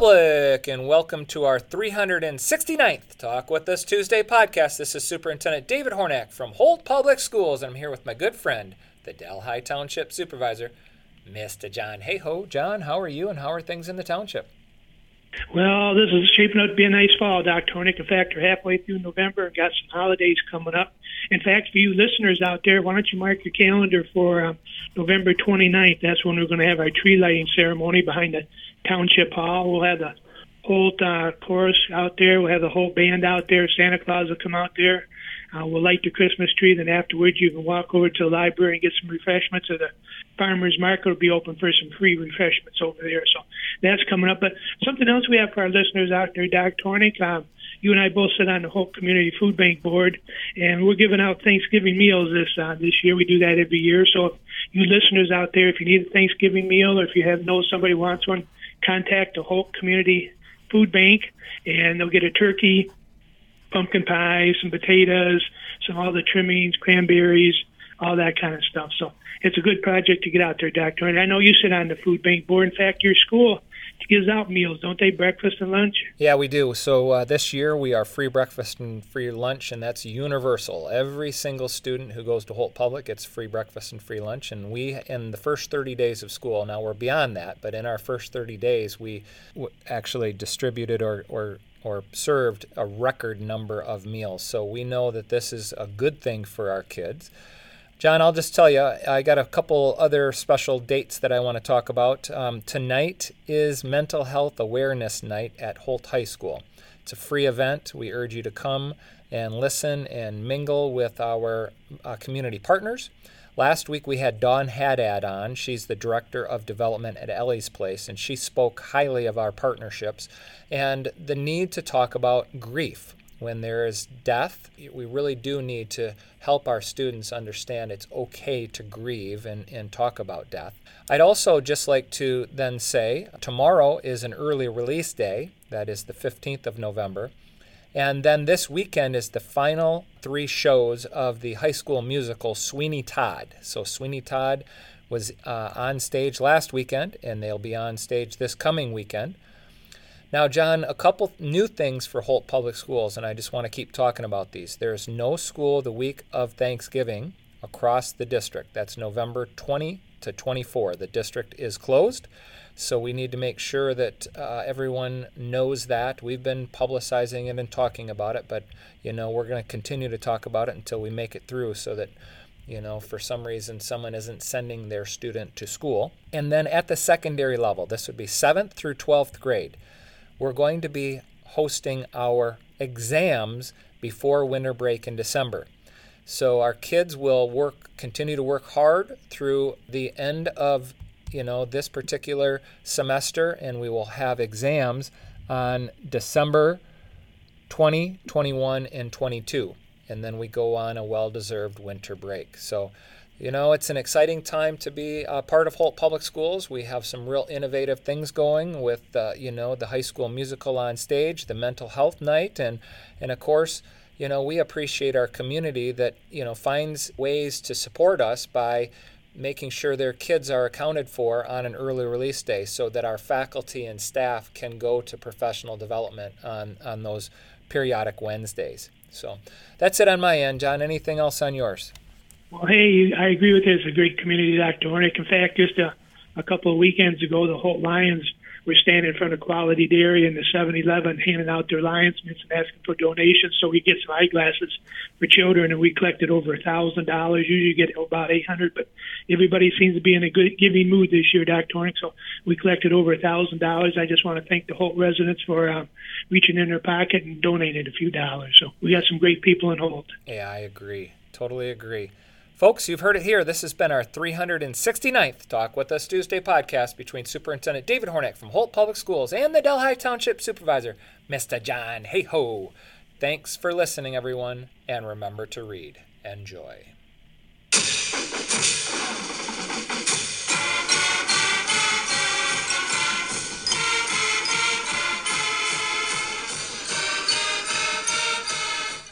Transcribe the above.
Public, and welcome to our 369th Talk With Us Tuesday podcast. This is Superintendent David Hornak from Holt Public Schools, and I'm here with my good friend, the Delhi Township Supervisor, Mr. John Hayhoe. John, how are you, and how are things in the township? Well, this is shaping up to be a nice fall, Dr. Hornak. In fact, we're halfway through November and got some holidays coming up. In fact, for you listeners out there, why don't you mark your calendar for um, November 29th? That's when we're going to have our tree lighting ceremony behind the Township Hall. We'll have the whole uh, chorus out there. We'll have the whole band out there. Santa Claus will come out there. Uh, we'll light the Christmas tree. Then afterwards, you can walk over to the library and get some refreshments. Or the farmers market will be open for some free refreshments over there. So that's coming up. But something else we have for our listeners out there, Doc Tornick. Um, you and I both sit on the Holt Community Food Bank board, and we're giving out Thanksgiving meals this uh, this year. We do that every year. So, if you listeners out there, if you need a Thanksgiving meal, or if you have know somebody wants one, contact the Holt Community Food Bank, and they'll get a turkey, pumpkin pie, some potatoes, some all the trimmings, cranberries, all that kind of stuff. So it's a good project to get out there, Doctor. And I know you sit on the food bank board. In fact, your school gives out meals, don't they? Breakfast and lunch. Yeah, we do. So uh, this year we are free breakfast and free lunch, and that's universal. Every single student who goes to Holt Public gets free breakfast and free lunch. And we, in the first 30 days of school, now we're beyond that, but in our first 30 days, we actually distributed or, or or served a record number of meals. So we know that this is a good thing for our kids. John, I'll just tell you, I got a couple other special dates that I want to talk about. Um, tonight is Mental Health Awareness Night at Holt High School. It's a free event. We urge you to come and listen and mingle with our uh, community partners. Last week we had Dawn Haddad on. She's the Director of Development at Ele's Place, and she spoke highly of our partnerships and the need to talk about grief when there is death, we really do need to help our students understand it's okay to grieve and, and talk about death. I'd also just like to then say tomorrow is an early release day, that is the 15th of November. And then this weekend is the final three shows of the high school musical Sweeney Todd. So, Sweeney Todd was uh, on stage last weekend, and they'll be on stage this coming weekend. Now, John, a couple new things for Holt Public Schools, and I just want to keep talking about these. There's no school the week of Thanksgiving across the district. That's November 20 to 24. The district is closed, so we need to make sure that uh, everyone knows that. We've been publicizing it and talking about it, but you know we're going to continue to talk about it until we make it through, so that you know, for some reason someone isn't sending their student to school. And then at the secondary level, this would be 7th through 12th grade we're going to be hosting our exams before winter break in December. So our kids will work continue to work hard through the end of you know this particular semester and we will have exams on December 20, 21 and 22 and then we go on a well-deserved winter break. So you know, it's an exciting time to be a part of Holt Public Schools. We have some real innovative things going with, uh, you know, the high school musical on stage, the mental health night, and, and of course, you know, we appreciate our community that, you know, finds ways to support us by making sure their kids are accounted for on an early release day so that our faculty and staff can go to professional development on, on those periodic Wednesdays. So that's it on my end. John, anything else on yours? Well, hey, I agree with you. It's a great community, Dr. Hornak. In fact, just a, a couple of weekends ago, the Holt Lions were standing in front of Quality Dairy and the 7-Eleven handing out their Lions mitts and asking for donations so we get some eyeglasses for children, and we collected over a thousand dollars. Usually get about 800, but everybody seems to be in a good giving mood this year, Dr. Hornak. So we collected over a thousand dollars. I just want to thank the Holt residents for um, reaching in their pocket and donating a few dollars. So we got some great people in Holt. Yeah, I agree. Totally agree. Folks, you've heard it here. This has been our 369th Talk With Us Tuesday podcast between Superintendent David Hornak from Holt Public Schools and the Delhi Township Supervisor, Mr. John Hayhoe. Thanks for listening, everyone, and remember to read. Enjoy.